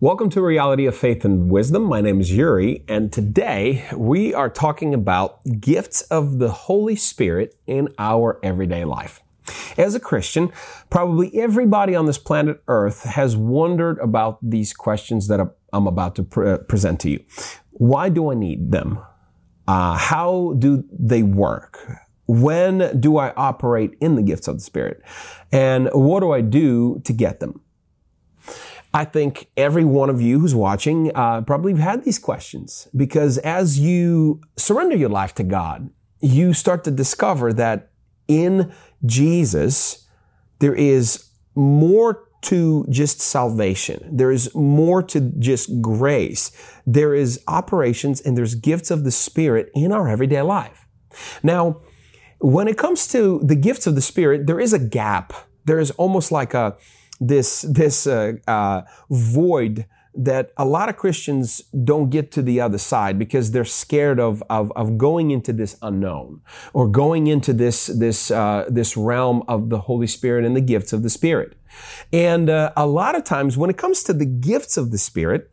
Welcome to Reality of Faith and Wisdom. My name is Yuri, and today we are talking about gifts of the Holy Spirit in our everyday life. As a Christian, probably everybody on this planet Earth has wondered about these questions that I'm about to pre- present to you. Why do I need them? Uh, how do they work? When do I operate in the gifts of the Spirit? And what do I do to get them? I think every one of you who's watching uh, probably had these questions because as you surrender your life to God, you start to discover that in Jesus, there is more to just salvation. There is more to just grace. There is operations and there's gifts of the Spirit in our everyday life. Now, when it comes to the gifts of the Spirit, there is a gap. There is almost like a, this this uh, uh, void that a lot of Christians don't get to the other side because they're scared of, of, of going into this unknown or going into this, this, uh, this realm of the Holy Spirit and the gifts of the Spirit. And uh, a lot of times when it comes to the gifts of the Spirit,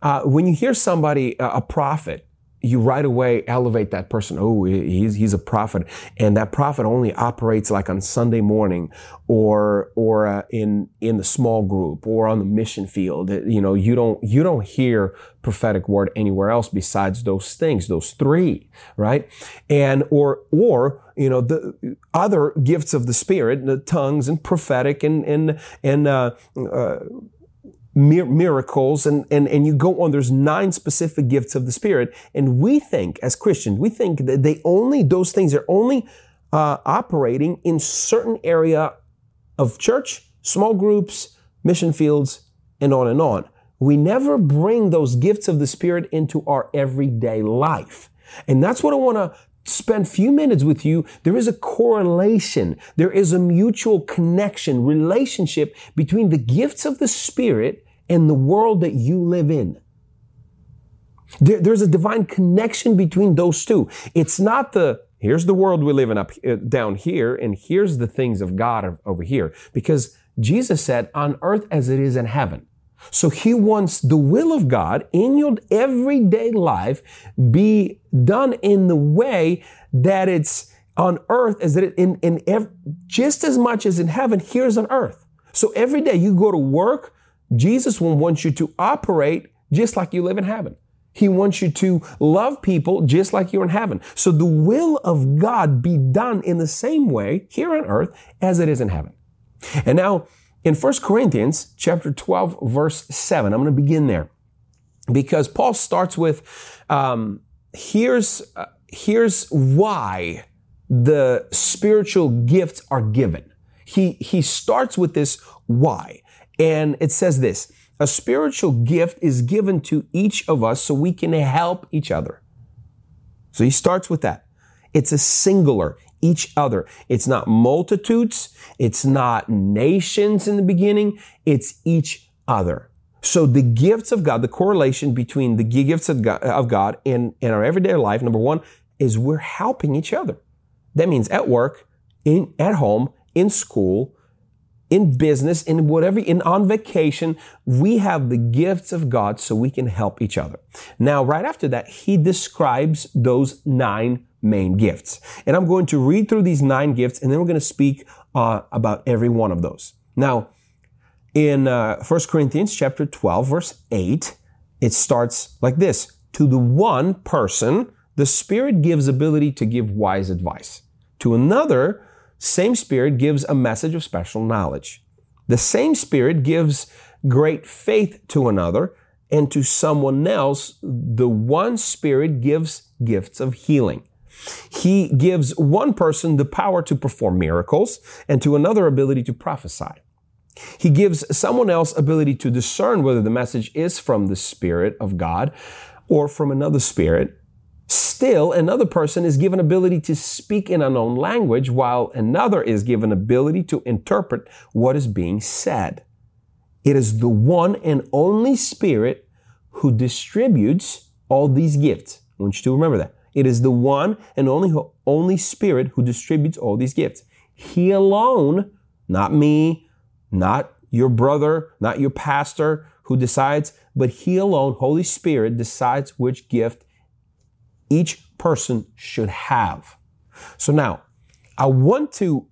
uh, when you hear somebody, a prophet, you right away elevate that person. Oh, he's, he's a prophet. And that prophet only operates like on Sunday morning or, or uh, in, in the small group or on the mission field. You know, you don't, you don't hear prophetic word anywhere else besides those things, those three, right? And, or, or, you know, the other gifts of the spirit, the tongues and prophetic and, and, and, uh, uh, miracles and, and, and you go on, there's nine specific gifts of the Spirit. And we think, as Christians, we think that they only, those things are only uh, operating in certain area of church, small groups, mission fields, and on and on. We never bring those gifts of the Spirit into our everyday life. And that's what I want to spend few minutes with you, there is a correlation. There is a mutual connection, relationship between the gifts of the Spirit and the world that you live in. There, there's a divine connection between those two. It's not the, here's the world we live in up uh, down here, and here's the things of God over here. Because Jesus said, on earth as it is in heaven. So he wants the will of God in your everyday life be done in the way that it's on earth as it in, in ev- just as much as in heaven, here's on earth. So every day you go to work, Jesus will want you to operate just like you live in heaven. He wants you to love people just like you're in heaven. So the will of God be done in the same way here on earth as it is in heaven. And now, in 1 Corinthians chapter 12, verse 7, I'm going to begin there because Paul starts with um, here's, uh, here's why the spiritual gifts are given. He, he starts with this why. And it says this a spiritual gift is given to each of us so we can help each other. So he starts with that. It's a singular each other. It's not multitudes. It's not nations in the beginning. It's each other. So the gifts of God, the correlation between the gifts of God, of God our everyday life, number one, is we're helping each other. That means at work, in, at home, in school, in business, in whatever, in on vacation, we have the gifts of God so we can help each other. Now, right after that, he describes those nine main gifts. And I'm going to read through these nine gifts and then we're going to speak uh, about every one of those. Now, in uh, 1 Corinthians chapter 12, verse 8, it starts like this. To the one person, the Spirit gives ability to give wise advice. To another, same Spirit gives a message of special knowledge. The same Spirit gives great faith to another, and to someone else, the one Spirit gives gifts of healing. He gives one person the power to perform miracles and to another ability to prophesy. He gives someone else ability to discern whether the message is from the Spirit of God or from another spirit. Still, another person is given ability to speak in unknown language while another is given ability to interpret what is being said. It is the one and only Spirit who distributes all these gifts. I want you to remember that. It is the one and only, only Spirit who distributes all these gifts. He alone, not me, not your brother, not your pastor, who decides, but He alone, Holy Spirit, decides which gift each person should have. So now, I want to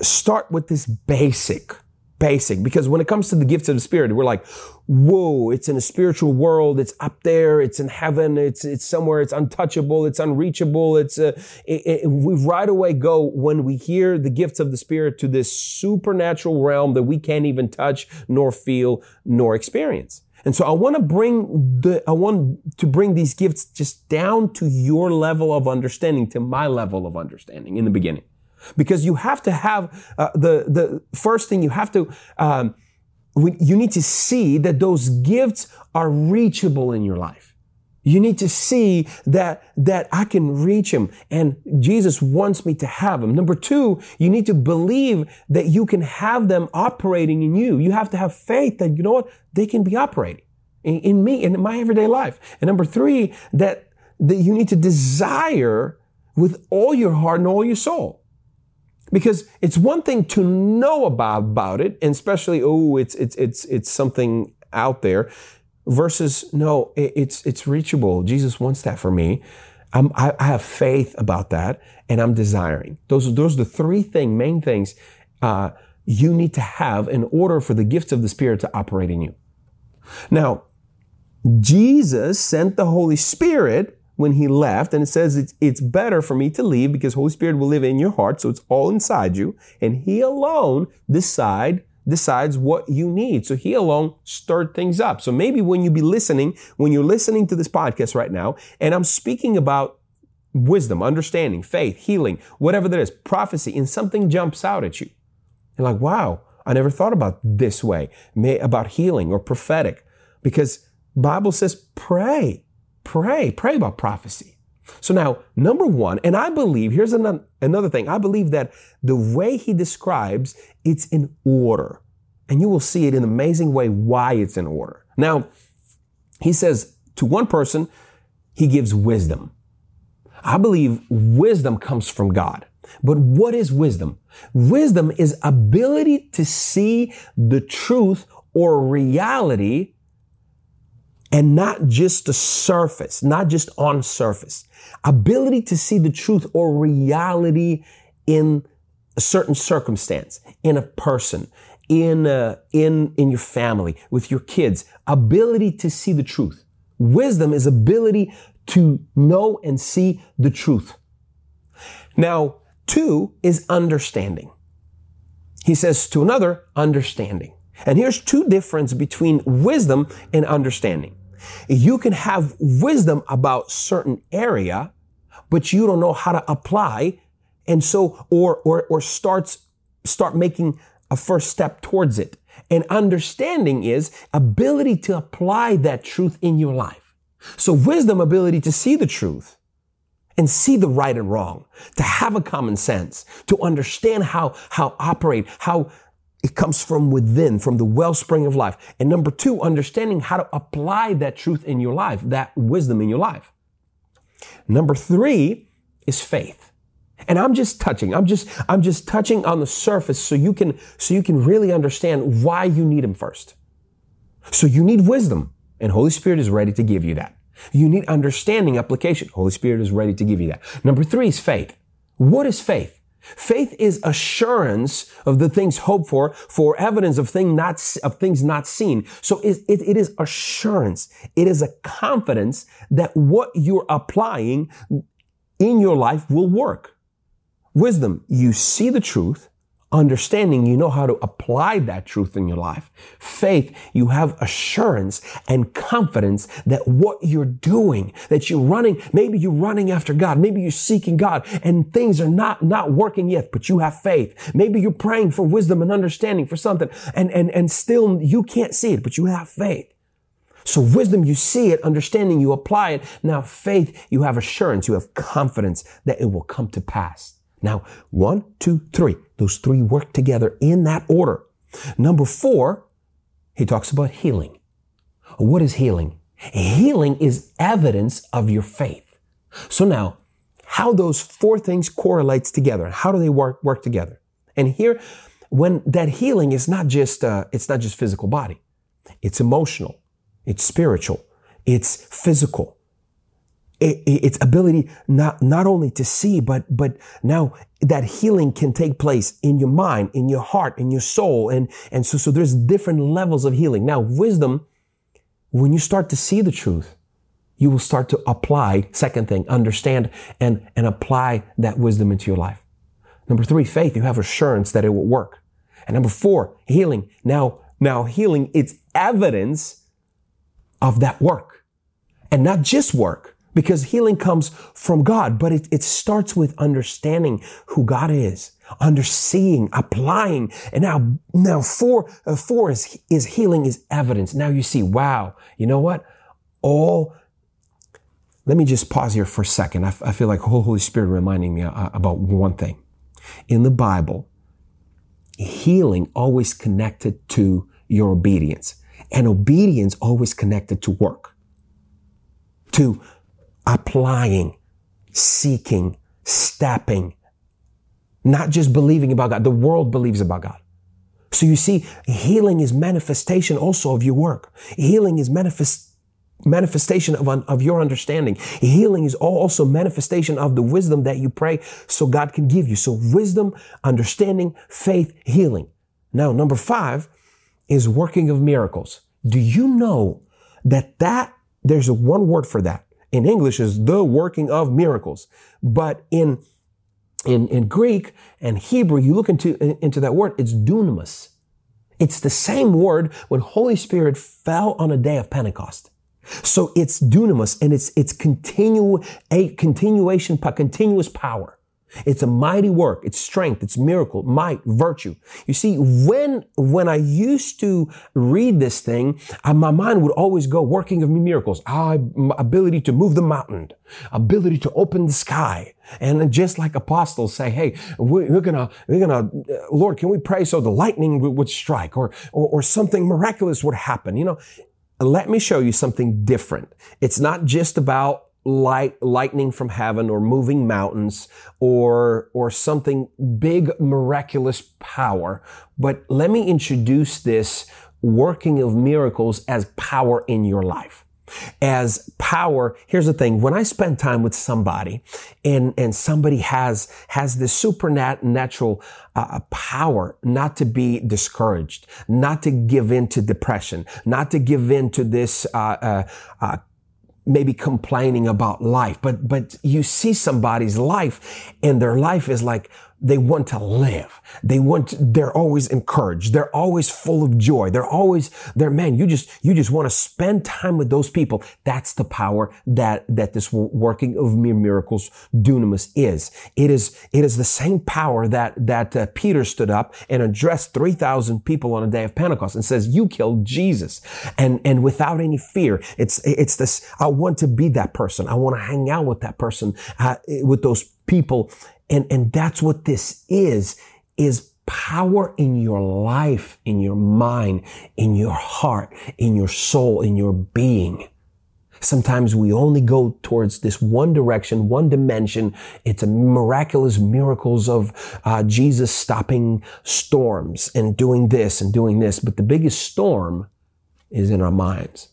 start with this basic basic. Because when it comes to the gifts of the spirit we're like whoa it's in a spiritual world. It's up there. It's in heaven. It's it's somewhere. It's untouchable. It's unreachable. It's uh, it, it, we right away go when we hear the gifts of the spirit to this supernatural realm that we can't even touch nor feel nor experience. And so I want to bring the, I want to bring these gifts just down to your level of understanding, to my level of understanding in the beginning because you have to have uh, the the first thing you have to um, you need to see that those gifts are reachable in your life. You need to see that that I can reach him and Jesus wants me to have them. Number 2, you need to believe that you can have them operating in you. You have to have faith that you know what? They can be operating in, in me and in my everyday life. And number 3, that that you need to desire with all your heart and all your soul. Because it's one thing to know about, about it, and especially, oh, it's, it's, it's, it's something out there versus, no, it, it's, it's reachable. Jesus wants that for me. I'm, I, I have faith about that and I'm desiring. Those, those are the three thing, main things, uh, you need to have in order for the gifts of the Spirit to operate in you. Now, Jesus sent the Holy Spirit when he left and it says it's, it's better for me to leave because holy spirit will live in your heart. So it's all inside you. And he alone decide decides what you need. So he alone stirred things up. So maybe when you be listening when you're listening to this podcast right now and i'm speaking about wisdom understanding faith healing whatever that is prophecy and something jumps out at you. You're like wow i never thought about this way about healing or prophetic. Because bible says pray Pray, pray about prophecy. So now, number one, and I believe, here's another thing. I believe that the way he describes, it's in order. And you will see it in an amazing way why it's in order. Now, he says to one person, he gives wisdom. I believe wisdom comes from God. But what is wisdom? Wisdom is ability to see the truth or reality and not just the surface, not just on surface. Ability to see the truth or reality in a certain circumstance, in a person, in, uh, in, in your family, with your kids. Ability to see the truth. Wisdom is ability to know and see the truth. Now, two is understanding. He says to another, understanding. And here's two difference between wisdom and understanding. You can have wisdom about certain area, but you don't know how to apply. And so, or, or, or starts, start making a first step towards it. And understanding is ability to apply that truth in your life. So wisdom, ability to see the truth and see the right and wrong, to have a common sense, to understand how, how operate, how, it comes from within, from the wellspring of life. And number two, understanding how to apply that truth in your life, that wisdom in your life. Number three is faith. And I'm just touching, I'm just, I'm just touching on the surface so you can, so you can really understand why you need him first. So you need wisdom and Holy Spirit is ready to give you that. You need understanding application. Holy Spirit is ready to give you that. Number three is faith. What is faith? Faith is assurance of the things hoped for, for evidence of, thing not, of things not seen. So it, it, it is assurance. It is a confidence that what you're applying in your life will work. Wisdom, you see the truth, understanding, you know how to apply that truth in your life. Faith, you have assurance and confidence that what you're doing, that you're running, maybe you're running after God, maybe you're seeking God and things are not, not working yet, but you have faith. Maybe you're praying for wisdom and understanding for something and, and, and still you can't see it, but you have faith. So wisdom, you see it, understanding, you apply it. Now faith, you have assurance, you have confidence that it will come to pass. Now, one, two, three. Those three work together in that order. Number four, he talks about healing. What is healing? Healing is evidence of your faith. So now, how those four things correlates together. How do they work, work together? And here, when that healing is not just, uh, it's not just physical body. It's emotional. It's spiritual. It's physical. It, it, it's ability not, not only to see, but, but now that healing can take place in your mind, in your heart, in your soul. And, and so, so there's different levels of healing. Now, wisdom, when you start to see the truth, you will start to apply, second thing, understand and, and apply that wisdom into your life. Number three, faith. You have assurance that it will work. And number four, healing. Now, now healing, it's evidence of that work and not just work because healing comes from God, but it, it starts with understanding who God is, underseeing, applying. And now, now four, uh, four is, is healing is evidence. Now you see, wow, you know what? All let me just pause here for a second. I, f- I feel like Holy Spirit reminding me uh, about one thing. In the Bible, healing always connected to your obedience and obedience always connected to work, to applying, seeking, stepping, not just believing about God. The world believes about God. So you see, healing is manifestation also of your work. Healing is manifest, manifestation of, of your understanding. Healing is also manifestation of the wisdom that you pray so God can give you. So wisdom, understanding, faith, healing. Now, number five is working of miracles. Do you know that that there's a one word for that in English is the working of miracles, but in in, in Greek and Hebrew, you look into, into that word, it's dunamis. It's the same word when Holy Spirit fell on a day of Pentecost. So it's dunamis and it's, it's continue, a continuation, continuous power. It's a mighty work. It's strength. It's miracle, might, virtue. You see, when, when I used to read this thing, I, my mind would always go working of miracles, ah, ability to move the mountain, ability to open the sky. And just like apostles say, hey, we're, gonna, we're gonna, Lord, can we pray so the lightning would strike or, or, or something miraculous would happen? You know, let me show you something different. It's not just about light, lightning from heaven or moving mountains or, or something big, miraculous power. But let me introduce this working of miracles as power in your life as power. Here's the thing. When I spend time with somebody and, and somebody has, has this supernatural uh, power not to be discouraged, not to give in to depression, not to give in to this, uh, uh, uh maybe complaining about life, but, but you see somebody's life and their life is like, they want to live. They want, they're always encouraged. They're always full of joy. They're always, they're, man, you just, you just want to spend time with those people. That's the power that, that this working of mere miracles dunamis is. It is, it is the same power that, that uh, Peter stood up and addressed 3,000 people on a day of Pentecost and says, you killed Jesus. And, and without any fear, it's, it's this, I want to be that person. I want to hang out with that person, uh, with those people and, and that's what this is, is power in your life, in your mind, in your heart, in your soul, in your being. Sometimes we only go towards this one direction, one dimension. It's a miraculous miracles of uh, Jesus stopping storms and doing this and doing this. But the biggest storm is in our minds.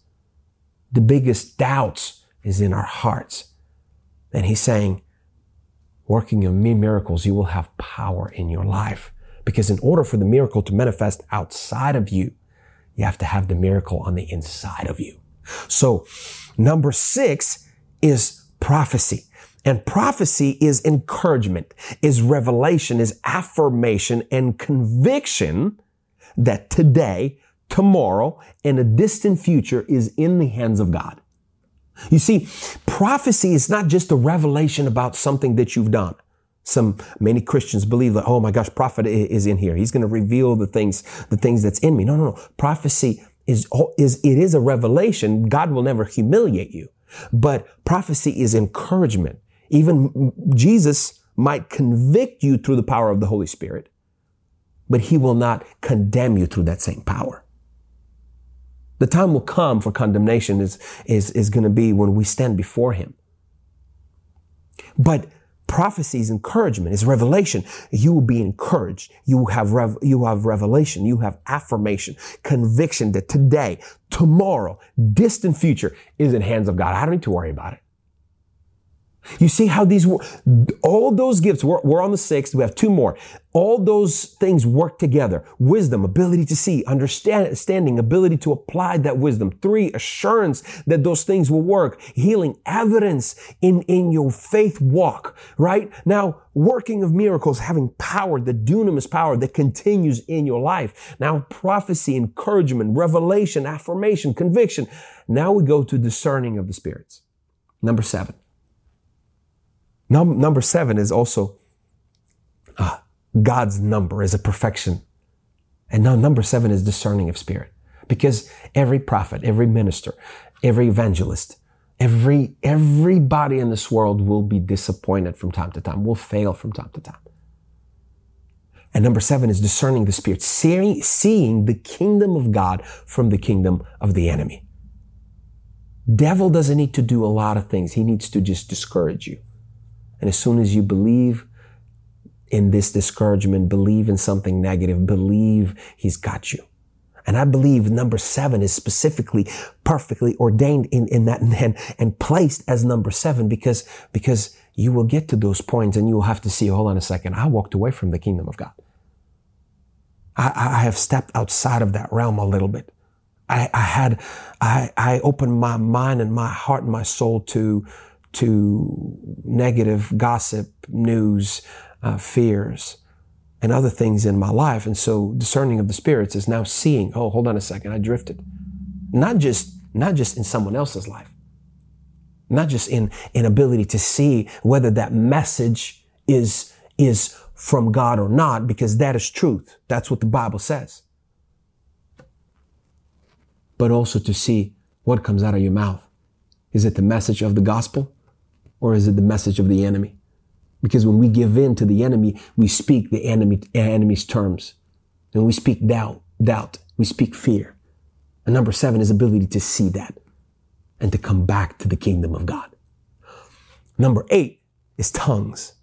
The biggest doubts is in our hearts. And he's saying, working of me miracles, you will have power in your life. Because in order for the miracle to manifest outside of you, you have to have the miracle on the inside of you. So number six is prophecy. And prophecy is encouragement, is revelation, is affirmation and conviction that today, tomorrow, and a distant future is in the hands of God. You see, prophecy is not just a revelation about something that you've done. Some many Christians believe that, oh my gosh, prophet is in here. He's going to reveal the things, the things that's in me. No, no, no. Prophecy is, is, it is a revelation. God will never humiliate you. But prophecy is encouragement. Even Jesus might convict you through the power of the Holy Spirit, but he will not condemn you through that same power. The time will come for condemnation is, is, is going to be when we stand before him. But prophecy is encouragement, is revelation. You will be encouraged. You have rev- you have revelation. You have affirmation, conviction that today, tomorrow, distant future is in hands of God. I don't need to worry about it. You see how these, all those gifts, we're, we're, on the sixth, we have two more. All those things work together. Wisdom, ability to see, understanding, ability to apply that wisdom. Three, assurance that those things will work. Healing, evidence in, in your faith walk, right? Now, working of miracles, having power, the dunamis power that continues in your life. Now, prophecy, encouragement, revelation, affirmation, conviction. Now we go to discerning of the spirits. Number seven. Num- number seven is also uh, God's number is a perfection. And now number seven is discerning of spirit. Because every prophet, every minister, every evangelist, every, everybody in this world will be disappointed from time to time, will fail from time to time. And number seven is discerning the spirit, seeing, seeing the kingdom of God from the kingdom of the enemy. Devil doesn't need to do a lot of things. He needs to just discourage you. And as soon as you believe in this discouragement, believe in something negative, believe he's got you. And I believe number seven is specifically perfectly ordained in, in that and, and placed as number seven because, because you will get to those points and you will have to see, hold on a second, I walked away from the kingdom of God. I, I have stepped outside of that realm a little bit. I, I had, I, I opened my mind and my heart and my soul to, to negative gossip, news, uh, fears, and other things in my life. And so discerning of the spirits is now seeing, oh, hold on a second, I drifted. Not just, not just in someone else's life, not just in, in ability to see whether that message is, is from God or not, because that is truth. That's what the Bible says. But also to see what comes out of your mouth. Is it the message of the gospel? Or is it the message of the enemy? Because when we give in to the enemy, we speak the enemy, enemy's terms. And we speak doubt, doubt. We speak fear. And number seven is ability to see that and to come back to the kingdom of God. Number eight is tongues.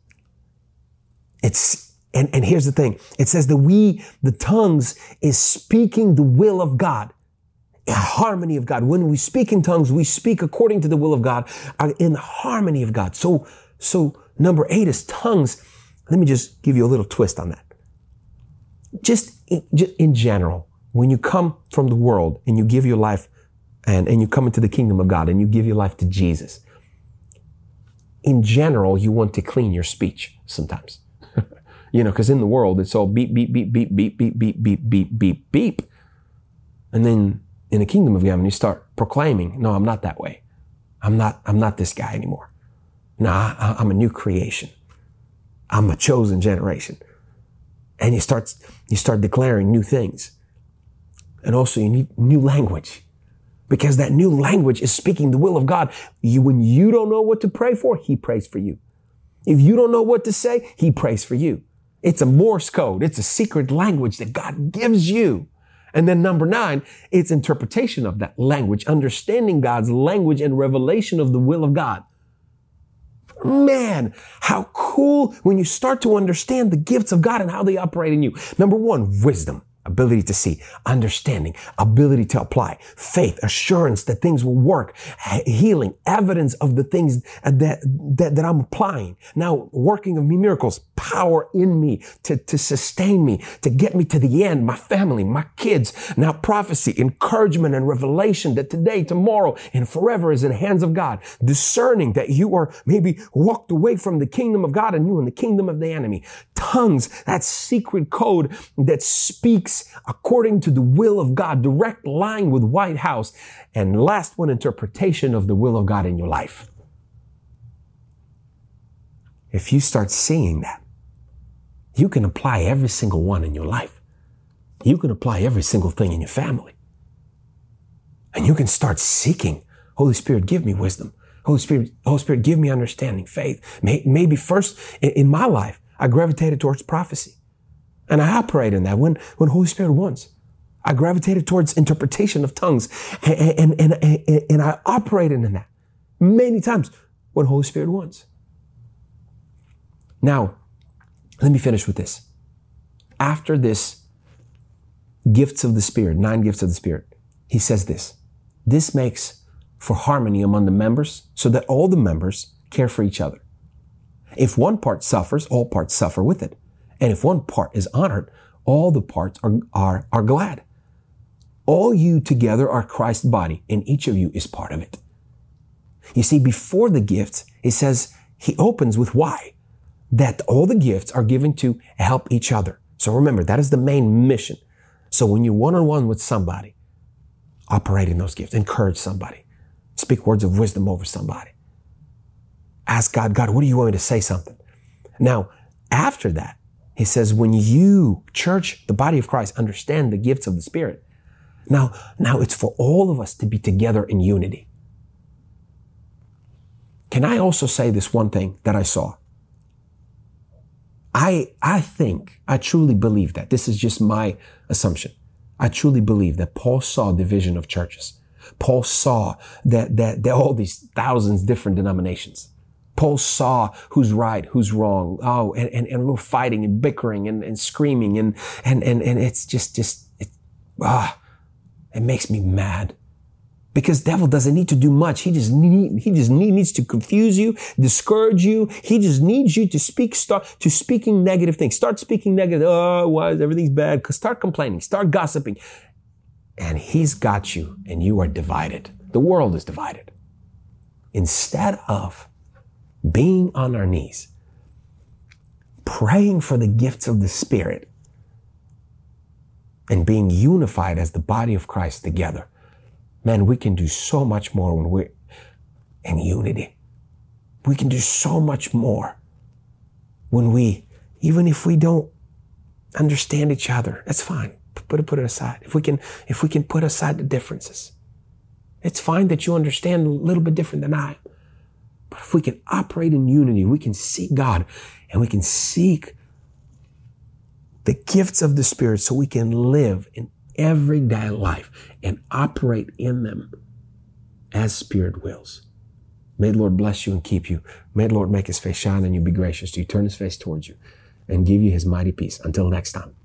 It's, and, and here's the thing. It says that we, the tongues is speaking the will of God harmony of God. When we speak in tongues, we speak according to the will of God, in harmony of God. So, so number eight is tongues. Let me just give you a little twist on that. Just in, just in general, when you come from the world and you give your life and, and you come into the kingdom of God and you give your life to Jesus, in general, you want to clean your speech sometimes. you know, because in the world, it's all beep, beep, beep, beep, beep, beep, beep, beep, beep, beep, beep. And then in the kingdom of when you start proclaiming, no, I'm not that way. I'm not, I'm not this guy anymore. No, I, I'm a new creation. I'm a chosen generation. And you start, you start declaring new things. And also you need new language because that new language is speaking the will of God. You, when you don't know what to pray for, he prays for you. If you don't know what to say, he prays for you. It's a Morse code. It's a secret language that God gives you. And then number nine, it's interpretation of that language, understanding God's language and revelation of the will of God. Man, how cool when you start to understand the gifts of God and how they operate in you. Number one, wisdom ability to see, understanding, ability to apply, faith, assurance that things will work, healing, evidence of the things that, that, that I'm applying. Now, working of miracles, power in me to, to sustain me, to get me to the end, my family, my kids. Now, prophecy, encouragement and revelation that today, tomorrow, and forever is in the hands of God. Discerning that you are maybe walked away from the kingdom of God and you in the kingdom of the enemy. Tongues, that secret code that speaks according to the will of God, direct line with White House. And last one, interpretation of the will of God in your life. If you start seeing that, you can apply every single one in your life. You can apply every single thing in your family. And you can start seeking, Holy Spirit, give me wisdom. Holy Spirit, Holy Spirit, give me understanding, faith. Maybe first in my life, I gravitated towards prophecy. And I operate in that when, when Holy Spirit wants. I gravitated towards interpretation of tongues and, and, and, and, and I operated in that many times when Holy Spirit wants. Now, let me finish with this. After this gifts of the Spirit, nine gifts of the Spirit, he says this. This makes for harmony among the members so that all the members care for each other. If one part suffers, all parts suffer with it. And if one part is honored, all the parts are, are, are glad. All you together are Christ's body, and each of you is part of it. You see, before the gifts, he says, he opens with why. That all the gifts are given to help each other. So remember, that is the main mission. So when you're one on one with somebody, operate in those gifts, encourage somebody, speak words of wisdom over somebody. Ask God, God, what do you want me to say something? Now, after that, he says, when you, church, the body of Christ, understand the gifts of the Spirit, now, now it's for all of us to be together in unity. Can I also say this one thing that I saw? I, I think, I truly believe that. This is just my assumption. I truly believe that Paul saw division of churches. Paul saw that, that, that all these thousands different denominations. Paul saw who's right, who's wrong. Oh, and, and, and we're fighting and bickering and, and screaming and, and, and, and it's just, just, it, ah, it makes me mad. Because devil doesn't need to do much. He just need, he just need, needs to confuse you, discourage you. He just needs you to speak, start to speaking negative things. Start speaking negative. Oh, why is everything's bad? Start complaining. Start gossiping. And he's got you and you are divided. The world is divided. Instead of being on our knees, praying for the gifts of the Spirit, and being unified as the body of Christ together, man, we can do so much more when we're in unity. We can do so much more when we, even if we don't understand each other, that's fine. Put it, put it aside. If we can, if we can put aside the differences, it's fine that you understand a little bit different than I. But if we can operate in unity, we can seek God and we can seek the gifts of the Spirit so we can live in everyday life and operate in them as Spirit wills. May the Lord bless you and keep you. May the Lord make his face shine on you, be gracious to you, turn his face towards you, and give you his mighty peace. Until next time.